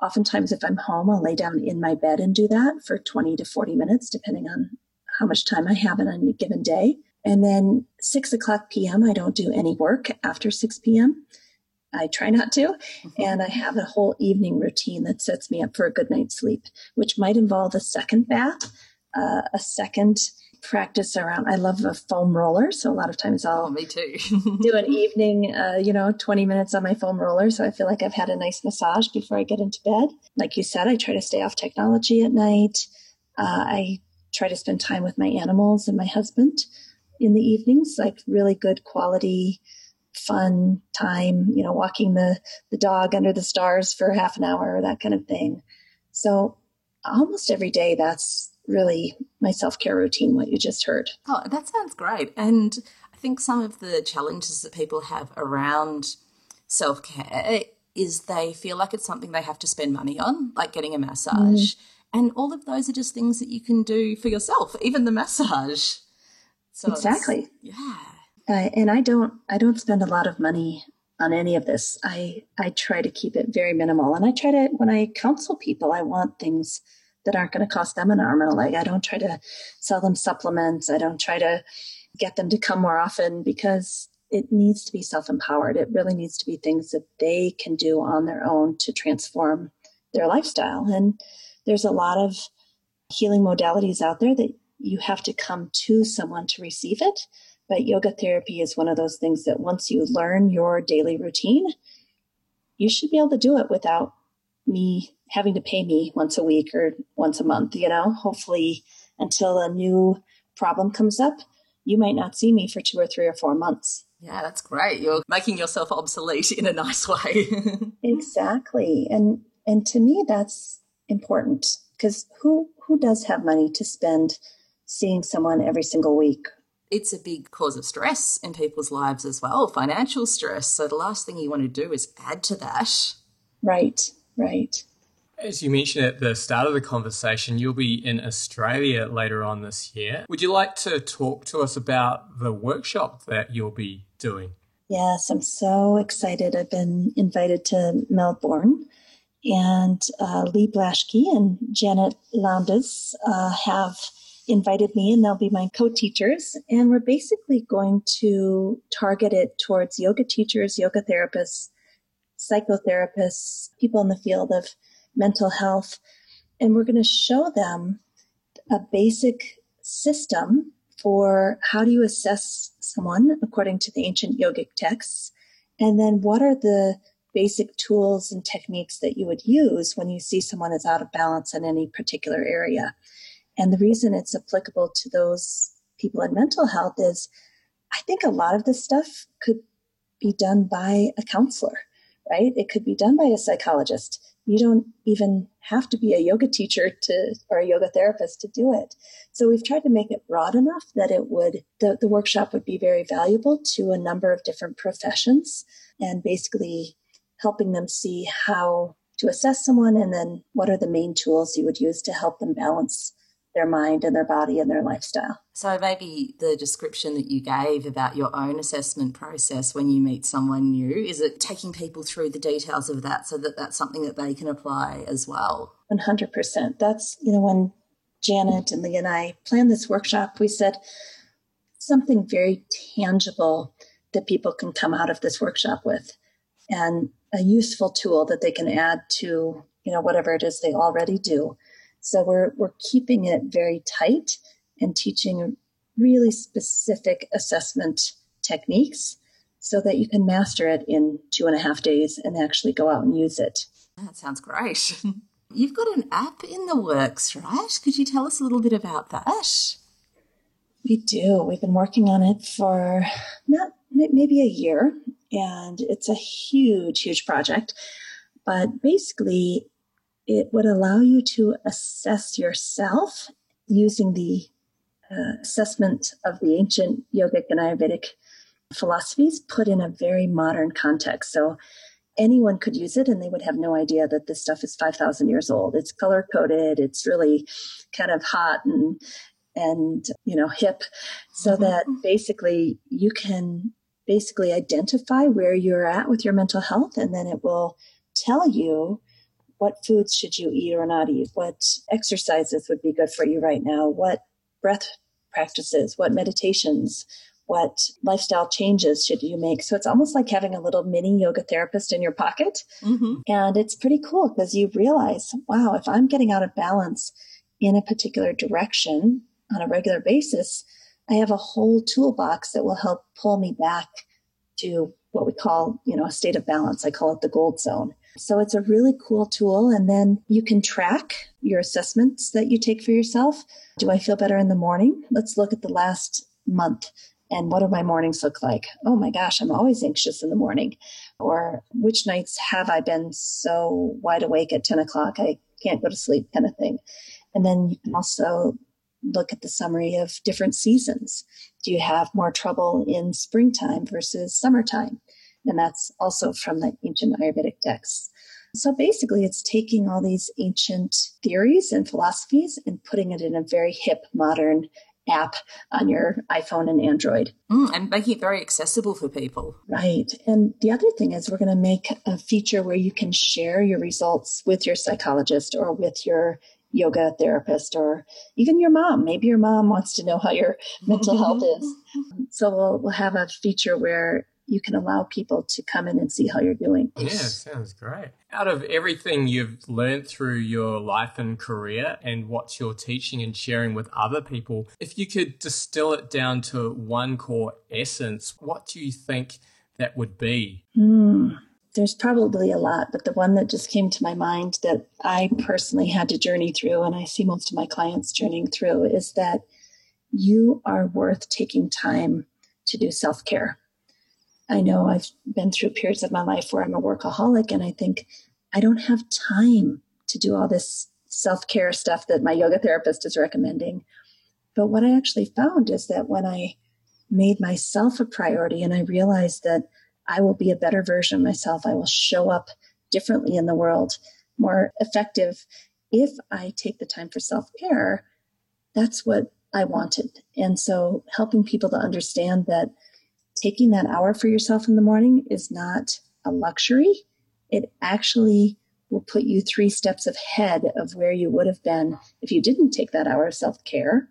Oftentimes, if I'm home, I'll lay down in my bed and do that for 20 to 40 minutes, depending on how much time I have in a given day. And then 6 o'clock p.m., I don't do any work after 6 p.m. I try not to. Mm-hmm. And I have a whole evening routine that sets me up for a good night's sleep, which might involve a second bath, uh, a second practice around. I love a foam roller, so a lot of times I'll oh, me too do an evening, uh, you know, twenty minutes on my foam roller, so I feel like I've had a nice massage before I get into bed. Like you said, I try to stay off technology at night. Uh, I try to spend time with my animals and my husband in the evenings, like really good quality, fun time. You know, walking the the dog under the stars for half an hour, that kind of thing. So almost every day, that's really my self care routine, what you just heard. Oh, that sounds great. And I think some of the challenges that people have around self care is they feel like it's something they have to spend money on, like getting a massage. Mm. And all of those are just things that you can do for yourself, even the massage. So exactly. Yeah. Uh, and I don't, I don't spend a lot of money on any of this. I, I try to keep it very minimal. And I try to, when I counsel people, I want things that aren't going to cost them an arm and a leg. I don't try to sell them supplements. I don't try to get them to come more often because it needs to be self empowered. It really needs to be things that they can do on their own to transform their lifestyle. And there's a lot of healing modalities out there that you have to come to someone to receive it. But yoga therapy is one of those things that once you learn your daily routine, you should be able to do it without me having to pay me once a week or once a month, you know, hopefully until a new problem comes up, you might not see me for two or three or four months. Yeah, that's great. You're making yourself obsolete in a nice way. exactly. And and to me that's important because who who does have money to spend seeing someone every single week? It's a big cause of stress in people's lives as well, financial stress. So the last thing you want to do is add to that. Right. Right. As you mentioned at the start of the conversation, you'll be in Australia later on this year. Would you like to talk to us about the workshop that you'll be doing? Yes, I'm so excited. I've been invited to Melbourne and uh, Lee Blaschke and Janet Lowndes uh, have invited me, and they'll be my co teachers. And we're basically going to target it towards yoga teachers, yoga therapists, psychotherapists, people in the field of mental health. And we're going to show them a basic system for how do you assess someone according to the ancient yogic texts. And then what are the basic tools and techniques that you would use when you see someone is out of balance in any particular area. And the reason it's applicable to those people in mental health is I think a lot of this stuff could be done by a counselor, right? It could be done by a psychologist. You don't even have to be a yoga teacher to or a yoga therapist to do it. So we've tried to make it broad enough that it would the, the workshop would be very valuable to a number of different professions and basically helping them see how to assess someone and then what are the main tools you would use to help them balance their mind and their body and their lifestyle. So, maybe the description that you gave about your own assessment process when you meet someone new is it taking people through the details of that so that that's something that they can apply as well? 100%. That's, you know, when Janet and Lee and I planned this workshop, we said something very tangible that people can come out of this workshop with and a useful tool that they can add to, you know, whatever it is they already do so we're, we're keeping it very tight and teaching really specific assessment techniques so that you can master it in two and a half days and actually go out and use it. That sounds great. You've got an app in the works, right? Could you tell us a little bit about that? We do. We've been working on it for not maybe a year, and it's a huge, huge project. But basically, it would allow you to assess yourself using the uh, assessment of the ancient yogic and Ayurvedic philosophies put in a very modern context. So anyone could use it and they would have no idea that this stuff is 5,000 years old. It's color coded. It's really kind of hot and, and, you know, hip so mm-hmm. that basically you can basically identify where you're at with your mental health and then it will tell you what foods should you eat or not eat? What exercises would be good for you right now? What breath practices? What meditations? What lifestyle changes should you make? So it's almost like having a little mini yoga therapist in your pocket. Mm-hmm. And it's pretty cool because you realize, wow, if I'm getting out of balance in a particular direction on a regular basis, I have a whole toolbox that will help pull me back to what we call, you know, a state of balance. I call it the gold zone. So it's a really cool tool. And then you can track your assessments that you take for yourself. Do I feel better in the morning? Let's look at the last month and what do my mornings look like? Oh my gosh, I'm always anxious in the morning. Or which nights have I been so wide awake at 10 o'clock I can't go to sleep kind of thing. And then you can also look at the summary of different seasons. Do you have more trouble in springtime versus summertime? And that's also from the ancient Ayurvedic texts. So basically, it's taking all these ancient theories and philosophies and putting it in a very hip, modern app on your iPhone and Android. Mm, and making it very accessible for people. Right. And the other thing is, we're going to make a feature where you can share your results with your psychologist or with your yoga therapist or even your mom. Maybe your mom wants to know how your mental health is. So we'll, we'll have a feature where you can allow people to come in and see how you're doing. Yeah, sounds great. Out of everything you've learned through your life and career and what you're teaching and sharing with other people, if you could distill it down to one core essence, what do you think that would be? Mm, there's probably a lot, but the one that just came to my mind that I personally had to journey through, and I see most of my clients journeying through, is that you are worth taking time to do self care I know I've been through periods of my life where I'm a workaholic and I think I don't have time to do all this self care stuff that my yoga therapist is recommending. But what I actually found is that when I made myself a priority and I realized that I will be a better version of myself, I will show up differently in the world, more effective if I take the time for self care. That's what I wanted. And so helping people to understand that taking that hour for yourself in the morning is not a luxury. It actually will put you three steps ahead of where you would have been if you didn't take that hour of self care,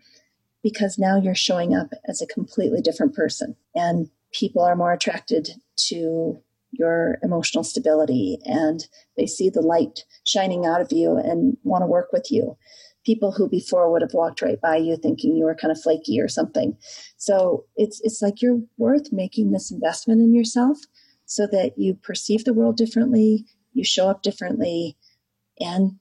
because now you're showing up as a completely different person. And people are more attracted to your emotional stability and they see the light shining out of you and want to work with you. People who before would have walked right by you thinking you were kind of flaky or something. So it's it's like you're worth making this investment in yourself so that you perceive the world differently, you show up differently, and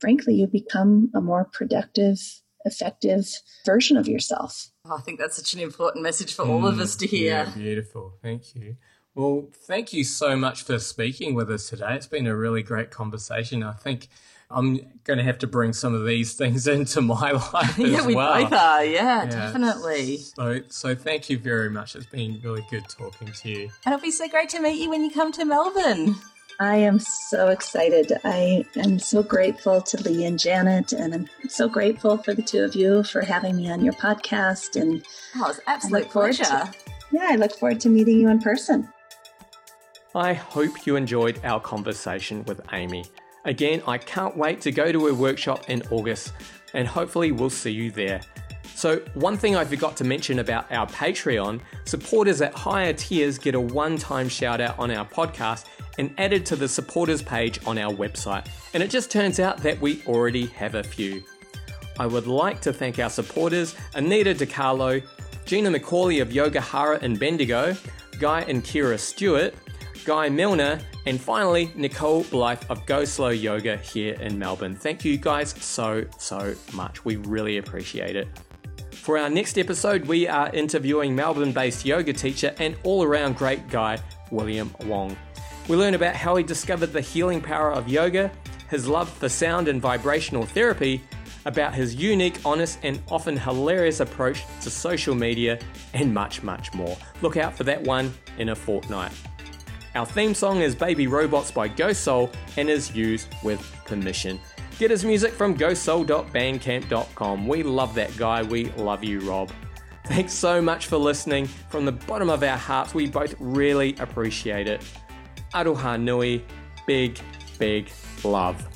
frankly, you become a more productive, effective version of yourself. Oh, I think that's such an important message for mm, all of us to hear. Yeah, beautiful. Thank you. Well, thank you so much for speaking with us today. It's been a really great conversation. I think I'm going to have to bring some of these things into my life yeah, as we well. both are. Yeah, yeah, definitely. So, so thank you very much. It's been really good talking to you. And it'll be so great to meet you when you come to Melbourne. I am so excited. I am so grateful to Lee and Janet, and I'm so grateful for the two of you for having me on your podcast. And oh, it's absolute pleasure. To, yeah, I look forward to meeting you in person. I hope you enjoyed our conversation with Amy. Again, I can't wait to go to her workshop in August, and hopefully, we'll see you there. So, one thing I forgot to mention about our Patreon supporters at higher tiers get a one time shout out on our podcast and added to the supporters page on our website. And it just turns out that we already have a few. I would like to thank our supporters Anita DiCarlo, Gina McCauley of Yogahara in Bendigo, Guy and Kira Stewart, Guy Milner, and finally Nicole Blythe of Go Slow Yoga here in Melbourne. Thank you guys so, so much. We really appreciate it. For our next episode, we are interviewing Melbourne based yoga teacher and all around great guy, William Wong. We learn about how he discovered the healing power of yoga, his love for sound and vibrational therapy, about his unique, honest, and often hilarious approach to social media, and much, much more. Look out for that one in a fortnight. Our theme song is Baby Robots by Ghost Soul and is used with permission. Get his music from ghostsoul.bandcamp.com. We love that guy. We love you, Rob. Thanks so much for listening. From the bottom of our hearts, we both really appreciate it. Aroha Nui, big, big love.